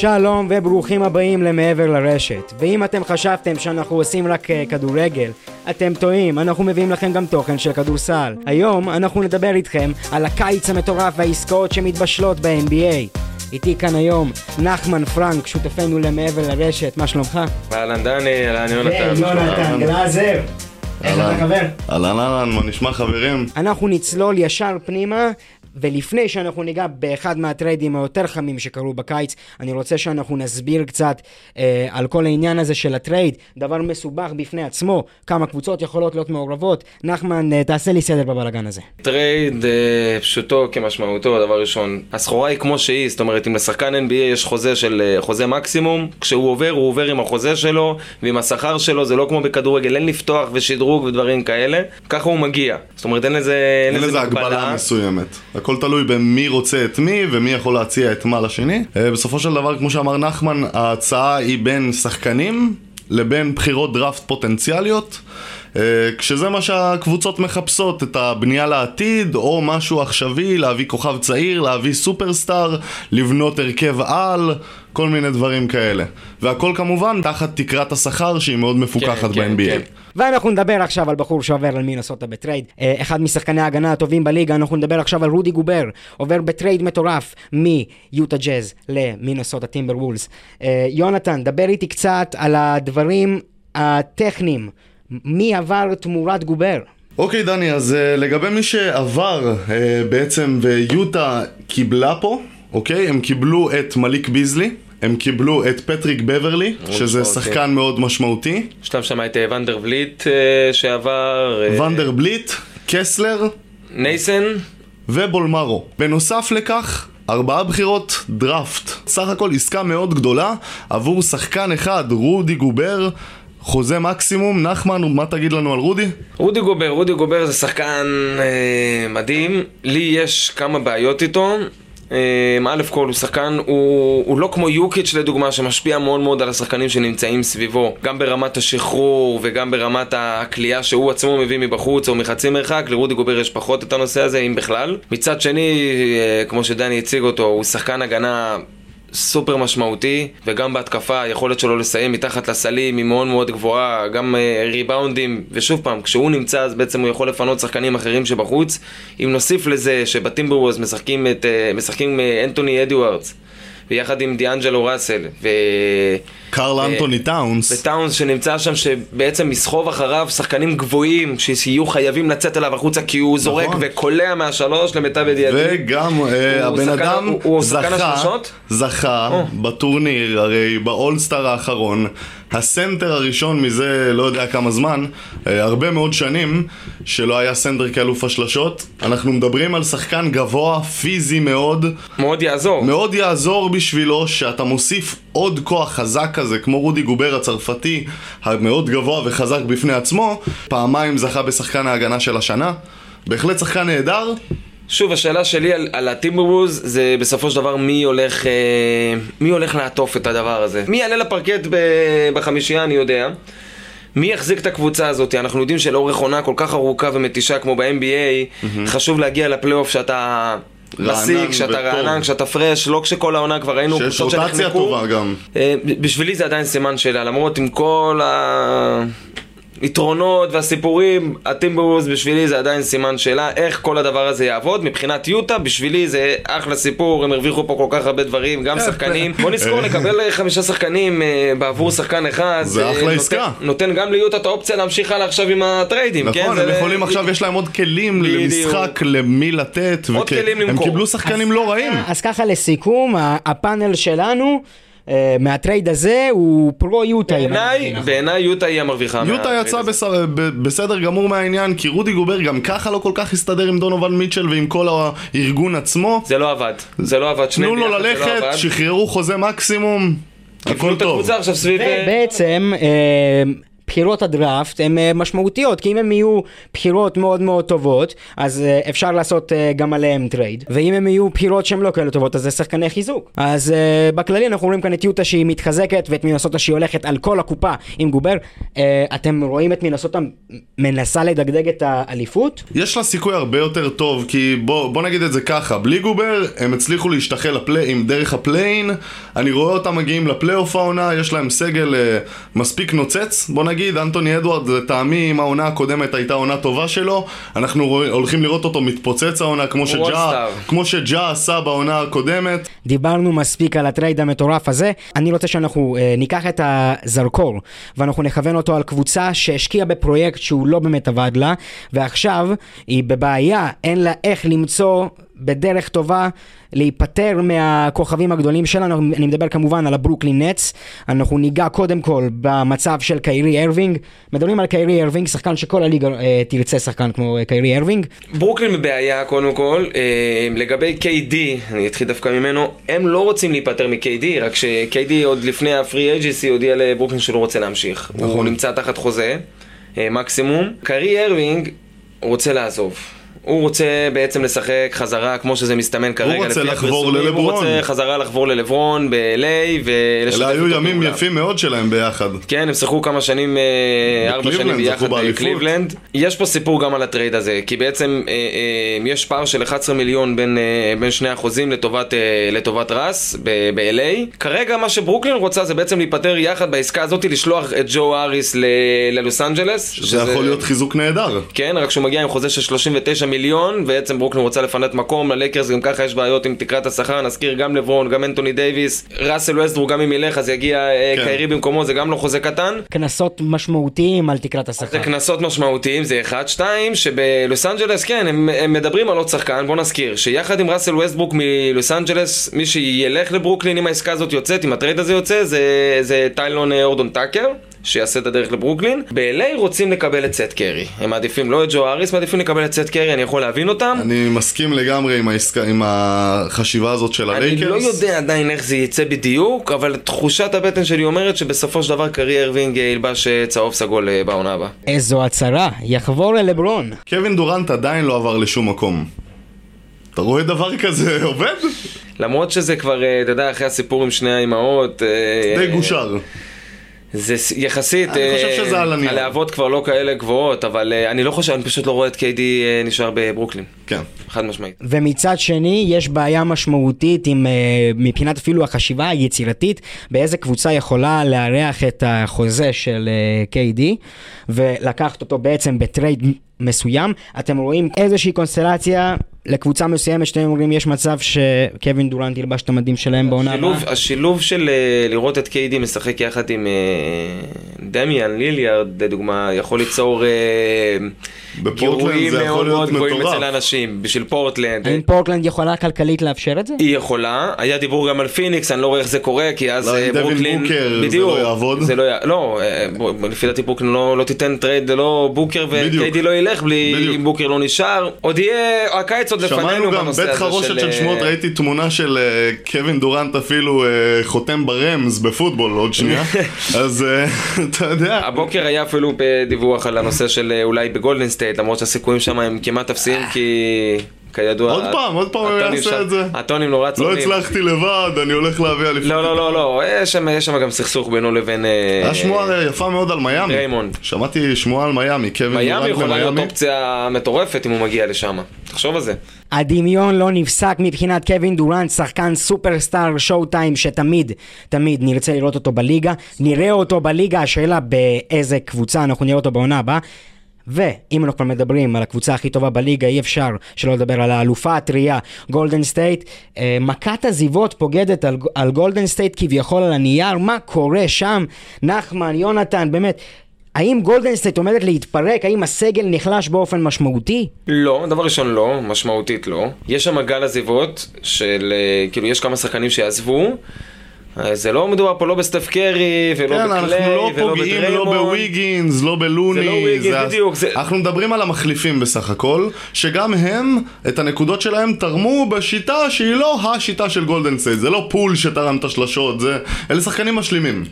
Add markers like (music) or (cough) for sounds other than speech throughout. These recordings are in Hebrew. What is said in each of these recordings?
שלום וברוכים הבאים למעבר לרשת. ואם אתם חשבתם שאנחנו עושים רק אה, כדורגל, אתם טועים, אנחנו מביאים לכם גם תוכן של כדורסל. היום אנחנו נדבר איתכם על הקיץ המטורף והעסקאות שמתבשלות ב-NBA. איתי כאן היום נחמן פרנק, שותפנו למעבר לרשת, מה שלומך? אהלן דני, אהלן יונתן. יונתן גלאזר. איך אתה חבר? אהלן אהלן, מה נשמע חברים? אנחנו נצלול ישר פנימה ולפני שאנחנו ניגע באחד מהטריידים היותר חמים שקרו בקיץ, אני רוצה שאנחנו נסביר קצת אה, על כל העניין הזה של הטרייד, דבר מסובך בפני עצמו, כמה קבוצות יכולות להיות מעורבות. נחמן, אה, תעשה לי סדר בבלאגן הזה. טרייד אה, פשוטו כמשמעותו, דבר ראשון, הסחורה היא כמו שהיא, זאת אומרת אם לשחקן NBA יש חוזה של אה, חוזה מקסימום, כשהוא עובר הוא עובר עם החוזה שלו ועם השכר שלו, זה לא כמו בכדורגל, אין לפתוח ושדרוג ודברים כאלה, ככה הוא מגיע. זאת אומרת אין לזה, אין לזה הגבלה מסוימת. הכל תלוי במי רוצה את מי ומי יכול להציע את מה לשני. אה, בסופו של דבר, כמו שאמר נחמן, ההצעה היא בין שחקנים לבין בחירות דראפט פוטנציאליות. אה, כשזה מה שהקבוצות מחפשות, את הבנייה לעתיד, או משהו עכשווי, להביא כוכב צעיר, להביא סופרסטאר, לבנות הרכב על, כל מיני דברים כאלה. והכל כמובן תחת תקרת השכר שהיא מאוד מפוקחת כן, ב-NBA. כן. ואנחנו נדבר עכשיו על בחור שעובר על מינסוטה בטרייד. אה, אחד משחקני ההגנה הטובים בליגה, אנחנו נדבר עכשיו על רודי גובר. עובר בטרייד מטורף מיוטה ג'אז למינסוטה טימבר וולס. אה, יונתן, דבר איתי קצת על הדברים הטכניים. מי עבר תמורת גובר? אוקיי דני, אז אה, לגבי מי שעבר אה, בעצם ויוטה קיבלה פה, אוקיי? הם קיבלו את מליק ביזלי, הם קיבלו את פטריק בברלי, שזה משמעותי. שחקן מאוד משמעותי, יש להם שם את אה, ונדרבילט אה, שעבר, אה, ונדרבילט, קסלר נייסן, ובולמרו. בנוסף לכך, ארבעה בחירות דראפט. סך הכל עסקה מאוד גדולה עבור שחקן אחד, רודי גובר, חוזה מקסימום. נחמן, מה תגיד לנו על רודי? רודי גובר, רודי גובר זה שחקן אה, מדהים, לי יש כמה בעיות איתו. אה, א' כל הוא שחקן, הוא, הוא לא כמו יוקיץ' לדוגמה שמשפיע מאוד מאוד על השחקנים שנמצאים סביבו גם ברמת השחרור וגם ברמת הקליעה שהוא עצמו מביא מבחוץ או מחצי מרחק, לרודי גובר יש פחות את הנושא הזה אם בכלל. מצד שני, אה, כמו שדני הציג אותו, הוא שחקן הגנה סופר משמעותי, וגם בהתקפה היכולת שלו לסיים מתחת לסלים היא מאוד מאוד גבוהה, גם אה, ריבאונדים, ושוב פעם, כשהוא נמצא אז בעצם הוא יכול לפנות שחקנים אחרים שבחוץ. אם נוסיף לזה שבטימברוווז משחקים, את, אה, משחקים אה, אנטוני אדיוארדס, ויחד עם דיאנג'לו ראסל, ו... קרל אנטוני טאונס. וטאונס שנמצא שם שבעצם יסחוב אחריו שחקנים גבוהים שיהיו חייבים לצאת אליו החוצה כי הוא זורק נכון. וקולע מהשלוש למיטב ידיעתי. וגם אה, הבן שחקן- אדם הוא- הוא זכה? זכה. בטורניר, הרי באולסטאר האחרון, הסנטר הראשון מזה לא יודע כמה זמן, אה, הרבה מאוד שנים, שלא היה סנטר כאלוף השלשות. אנחנו מדברים על שחקן גבוה, פיזי מאוד, מאוד יעזור. מאוד יעזור בשבילו שאתה מוסיף עוד כוח חזק כזה, כמו רודי גובר הצרפתי, המאוד גבוה וחזק בפני עצמו, פעמיים זכה בשחקן ההגנה של השנה. בהחלט שחקן נהדר, שוב, השאלה שלי על, על הטימברוווז זה בסופו של דבר מי הולך, אה, מי הולך לעטוף את הדבר הזה. מי יעלה לפרקט ב, בחמישייה, אני יודע. מי יחזיק את הקבוצה הזאת? אנחנו יודעים שלאורך עונה כל כך ארוכה ומתישה כמו ב-NBA, חשוב להגיע לפלייאוף שאתה מסיק, שאתה וטוב. רענן, שאתה פרש, לא כשכל העונה כבר ראינו שיש קבוצות רוטציה שנחנקו. טובה גם. אה, בשבילי זה עדיין סימן שאלה, למרות עם כל היתרונות והסיפורים, הטימברוווז בשבילי זה עדיין סימן שאלה איך כל הדבר הזה יעבוד. מבחינת יוטה, בשבילי זה אחלה סיפור, הם הרוויחו פה כל כך הרבה דברים, גם שחקנים. בוא נזכור, לקבל אה, חמישה שחקנים אה, בעבור שחקן אחד, זה אה, אחלה עסקה. נותן גם ליוטה את האופציה להמשיך הלאה עכשיו עם הטריידים, כן? נכון, זה הם יכולים עכשיו, יש להם עוד כלים. למשחק, למי לתת, עוד כלים הם למכור. קיבלו שחקנים לא רעים. אז ככה לסיכום, ה- הפאנל שלנו מהטרייד הזה הוא pro יוטה. בעיניי, מבין נכון. בעיניי יוטה היא המרוויחה. יוטה יצא. בסדר- גמור מהעניין, כי רודי גובר גם ככה לא כל כך הסתדר עם דונובן מיטשל ועם כל הארגון עצמו. זה לא עבד, זה לא עבד, תנו לו לא ללכת. שחררו חוזה מקסימום, הכל טוב. עכשיו סביב... אה, ובעצם, אה, בחירות הדראפט הן אה, משמעותיות, כי אם הן יהיו בחירות מאוד מאוד טובות, אז אה, אפשר לעשות אה, גם עליהן טרייד, ואם הן יהיו בחירות שהן לא כאלה טובות, אז זה שחקני חיזוק. אז בכללי אנחנו רואים כאן את יוטה שהיא מתחזקת, ואת מינסוטה שהיא הולכת על כל הקופה עם גובר. אתם רואים את מינסוטה מנסה לדגדג את האליפות? יש לה סיכוי הרבה יותר טוב, כי בוא, בוא נגיד את זה ככה, בלי גובר הם הצליחו להשתחל לפלי, דרך ה play-in, אני רואה אותם מגיעים לפלייאוף העונה, יש להם סגל מספיק נוצץ, בוא נגיד, אנטוני אדוארדס לטעמי אם העונה הקודמת הייתה עונה טובה שלו, אנחנו הולכים לראות אותו מתפוצץ העונה כמו שג'ה. כמו שג'ה עשה בעונה הקודמת, דיברנו מספיק על הטרייד המטורף הזה, אני רוצה שאנחנו אה, ניקח את הזרקור ואנחנו נכוון אותו על קבוצה שהשקיעה בפרויקט שהוא לא באמת עבד לה, ועכשיו היא בבעיה, אין לה איך למצוא בדרך טובה להיפטר מהכוכבים הגדולים שלנו, אני מדבר כמובן על הברוקלין נטס, אנחנו ניגע קודם כל במצב של קיירי ארווינג, מדברים על קיירי ארווינג, שחקן שכל הליגה אה, תרצה שחקן כמו אה, קיירי ארווינג, ברוקלין בבעיה קודם כל, אה, לגבי KD, אני אתחיל דווקא ממנו, הם לא רוצים להיפטר מ-KD, רק ש-KD עוד לפני ה free agency הודיע לברוקלין שהוא לא רוצה להמשיך. נכון. הוא נמצא תחת חוזה, אה, מקסימום. קיירי ארווינג רוצה לעזוב. הוא רוצה בעצם לשחק חזרה כמו שזה מסתמן כרגע. רוצה לפי לחבור הפרסומים. ללברון. הוא רוצה חזרה לחבור ללברון ב-LA ולשתף אלה היו ימים. יפים מאוד שלהם ביחד. כן, הם שיחקו כמה שנים, אה, ארבע שנים ביחד. בקליבלנד. יש פה סיפור גם על הטרייד הזה, כי בעצם אה, אה, יש פער של 11 מיליון בין, אה, בין שני החוזים לטובת, אה, לטובת ראס ב- ב-LA. כרגע מה שברוקלין רוצה זה בעצם להיפטר יחד בעסקה הזאת, לשלוח את ג'ו האריס ללוס אנג'לס. זה יכול להיות חיזוק נהדר. כן, רק שהוא מגיע עם חוזה של 39 מיליון, בעצם ברוקלין רוצה לפנות מקום, ללייקרס גם ככה יש בעיות עם תקרת השכר, נזכיר גם לברון, גם אנטוני דייוויס, ראסל ווסטברוק גם אם ילך אז יגיע אה, כן. קיירי במקומו, זה גם לא חוזה קטן. קנסות משמעותיים על תקרת השכר. זה קנסות משמעותיים, זה אחד. שתיים, שבלוס אנג'לס, כן, הם, הם מדברים על עוד שחקן, בוא נזכיר, שיחד עם ראסל ווסטברוק מלוס אנג'לס, מי שילך לברוקלין אם העסקה הזאת יוצאת, אם הטרייד הזה יוצא, זה, זה טיילון אה, הורטון טאקר. שיעשה את הדרך לברוקלין. ב-LA רוצים לקבל את סת' קרי. הם מעדיפים לא את ג'ו האריס, מעדיפים לקבל את סת' קרי, אני יכול להבין אותם. אני מסכים לגמרי עם, העסקה, עם החשיבה הזאת של אני הלייקרס. לא יודע עדיין איך זה יצא בדיוק, אבל תחושת הבטן שלי אומרת שבסופו של דבר קיירי אירווינג ילבש אה, צהוב סגול אה, בעונה הבאה. איזו הצהרה, יחבור ללברון. קווין דורנט עדיין לא עבר לשום מקום. אתה רואה דבר כזה (laughs) עובד? למרות שזה כבר, אה, אתה יודע, אחרי הסיפור עם שני האימהות, די גושר. זה יחסית, אני חושב אה, שזה על הנייר. הלהבות כבר לא כאלה גבוהות, אבל אה, אני לא חושב, אני פשוט לא רואה את KD אה, נשאר בברוקלין, כן. חד משמעית. ומצד שני, יש בעיה משמעותית עם, מבחינת אפילו החשיבה היצירתית, באיזה קבוצה יכולה לארח את החוזה של KD, ולקחת אותו בעצם בטרייד מסוים. אתם רואים איזושהי קונסטלציה לקבוצה מסוימת, שאתם אומרים, יש מצב שקווין דורנט ילבש את המדים שלהם בעונה הבאה. השילוב, של אה, לראות את KD משחק יחד עם אה, דמיאן ליליארד, לדוגמה, יכול ליצור אה, גירויים מאוד מאוד גבוהים. אצל האנשים, בשביל פורטלנד. האם פורטלנד יכולה כלכלית לאפשר את זה? היא יכולה, היה דיבור גם על פיניקס, אני לא רואה איך זה קורה, כי אז לא, אה, ברוקלין, בוקר זה בדיוק, לא יעבוד. זה לא, לא, אה, לפי דעתי ברוקלין לא, לא תיתן טרייד ללא בוקר בדיוק. ו KD לא ילך בלי בדיוק. אם בוקר לא נשאר, עוד יהיה, הקיץ עוד לפנינו שמענו גם בנושא בית הזה חרושת של שמועות, ראיתי תמונה של קווין דורנט אפילו חותם בראמס בפוטבול עוד שנייה, (laughs) אז אתה יודע, הבוקר היה אפילו דיווח על הנושא של אה, אולי בגולדן סטייט, למרות שהסיכויים שם הם כמעט אפסיים, כי כידוע... עוד פעם, עוד פעם הוא יעשה שם- את זה. הטונים נורא לא צורמים. הצלחתי לבד, אני הולך להביא אליפות. לא, לא, לא, לא, יש שם- גם סכסוך בינו לבין... אה, היה שמועה אה, יפה מאוד על מיאמי. דריימונד. שמעתי שמועה על מיאמי, קווין מיאמי יכולה להיות. אופציה מטורפת אם הוא מגיע לשם. תחשוב על זה. הדמיון לא נפסק מבחינת קווין דורנט, שחקן סופרסטאר showtime שתמיד, תמיד נרצה לראות אותו בליגה. נראה אותו בליגה, השאלה באיזה קבוצה אנחנו נראה אותו בעונה הבאה. ואם אנחנו כבר מדברים על הקבוצה הכי טובה בליגה, אי אפשר שלא לדבר על האלופה הטריה, גולדן סטייט. אה, מכת עזיבות פוקדת על גולדן סטייט כביכול על הנייר, מה קורה שם? נחמן, יונתן, באמת. האם גולדן סטייט עומדת להתפרק? האם הסגל נחלש באופן משמעותי? לא, דבר ראשון לא, משמעותית לא. יש שם גל עזיבות של, אה, כאילו, יש כמה שחקנים שיעזבו. אה, זה לא מדובר פה לא בסטף קרי, ולא כן, בקליי, אנחנו לא ולא פוגעים לא בדריימונד. בוויגינס, לא בלוני. זה לא ויגינס, בדיוק, זה- אנחנו מדברים על המחליפים בסך הכל, שגם הם, את הנקודות שלהם תרמו בשיטה שהיא לא השיטה של גולדן סטייט. זה לא פול שתרם את השלשות, זה... אלה שחקנים משלימים.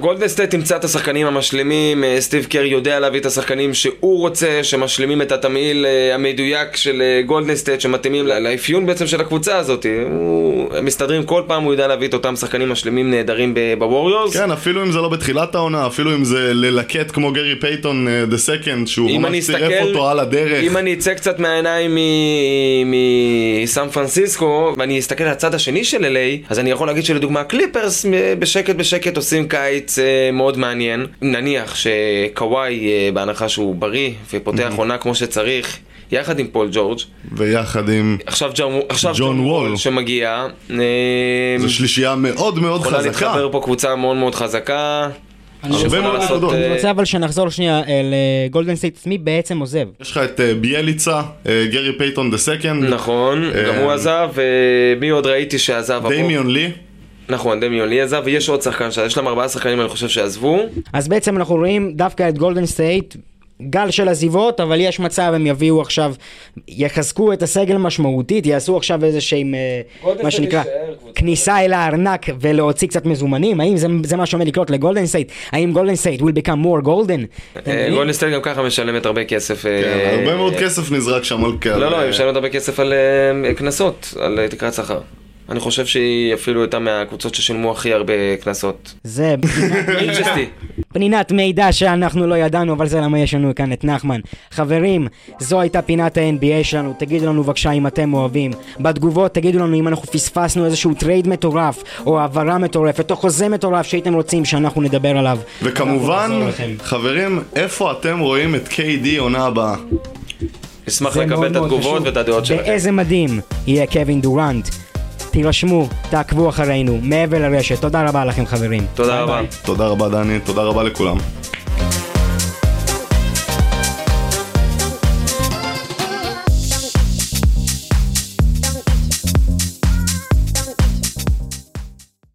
גולדן סטייט תמצא את השחקנים המשלימים, אה, סטיב קר יודע להביא את השחקנים שהוא רוצה, שמשלימים את התמהיל אה, המדויק של אה, גולדן סטייט, שמתאימים לאפיון בעצם של הקבוצה הזאת. הוא... הם מסתדרים כל פעם, הוא יודע להביא את אותם שחקנים משלימים נהדרים בווריורס. כן, אפילו אם זה לא בתחילת העונה, אפילו אם זה ללקט כמו גרי פייתון the second, שהוא ממש צירף אותו על הדרך. אם אני אצא קצת מהעיניים מ- מסן פרנסיסקו ואני אסתכל על הצד השני של LA, אז אני יכול להגיד שלדוגמה הקליפרס אה, בשקט בשקט עושים קיץ אה, מאוד מעניין. נניח שקוואי, אה, בהנחה שהוא בריא ופותח עונה כמו שצריך, יחד עם פול ג'ורג', ויחד עם... עכשיו ג'ון, עכשיו ג'ון וול. שמגיע, אה, זו שלישייה מאוד מאוד יכולה חזקה. להתחבר פה קבוצה מאוד מאוד חזקה. הרבה מאוד נקודות. אני רוצה אבל שנחזור שנייה לגולדן סטייט, מי בעצם עוזב? יש לך את ביאליצה, גרי פייתון the second, נכון, גם הוא עזב, ומי עוד ראיתי שעזב? דמיאן לי. נכון, דמיאן לי עזב, ויש עוד שחקן שעזב, יש להם ארבעה שחקנים אני חושב שעזבו. אז בעצם אנחנו רואים דווקא את גולדן סטייט, גל של עזיבות, אבל יש מצב הם יביאו עכשיו, יחזקו את הסגל משמעותית, יעשו עכשיו איזה שהם, אה, גולדן מה שנקרא. כניסה אל הארנק ולהוציא קצת מזומנים, האם זה, זה מה שעומד לקרות לגולדן סטייט? האם גולדן סטייט will become more golden? אה? גולדן סטייט גם ככה משלמת הרבה כסף. אה, כן, הרבה מאוד אה, כסף נזרק שם על קהל. לא, לא, היא משלמת הרבה כסף על אה, קנסות, על אה, תקרת שכר. אני חושב שהיא אפילו הייתה מהקבוצות ששילמו הכי הרבה קנסות. זה. פנינת מידע שאנחנו לא ידענו, אבל זה למה יש לנו כאן את נחמן. חברים, זו הייתה פינת ה-NBA שלנו, תגידו לנו בבקשה אם אתם אוהבים. בתגובות תגידו לנו אם אנחנו פספסנו איזשהו טרייד מטורף, או העברה מטורפת, או חוזה מטורף שהייתם רוצים שאנחנו נדבר עליו. וכמובן. חברים, איפה אתם רואים את KD עונה הבאה? נשמח לקבל את התגובות. ואת הדעות שלכם. באיזה מדהים יהיה קווין דורנט. תירשמו, תעקבו אחרינו, מעבר לרשת. תודה רבה לכם חברים. תודה רבה. תודה רבה דני, תודה רבה לכולם.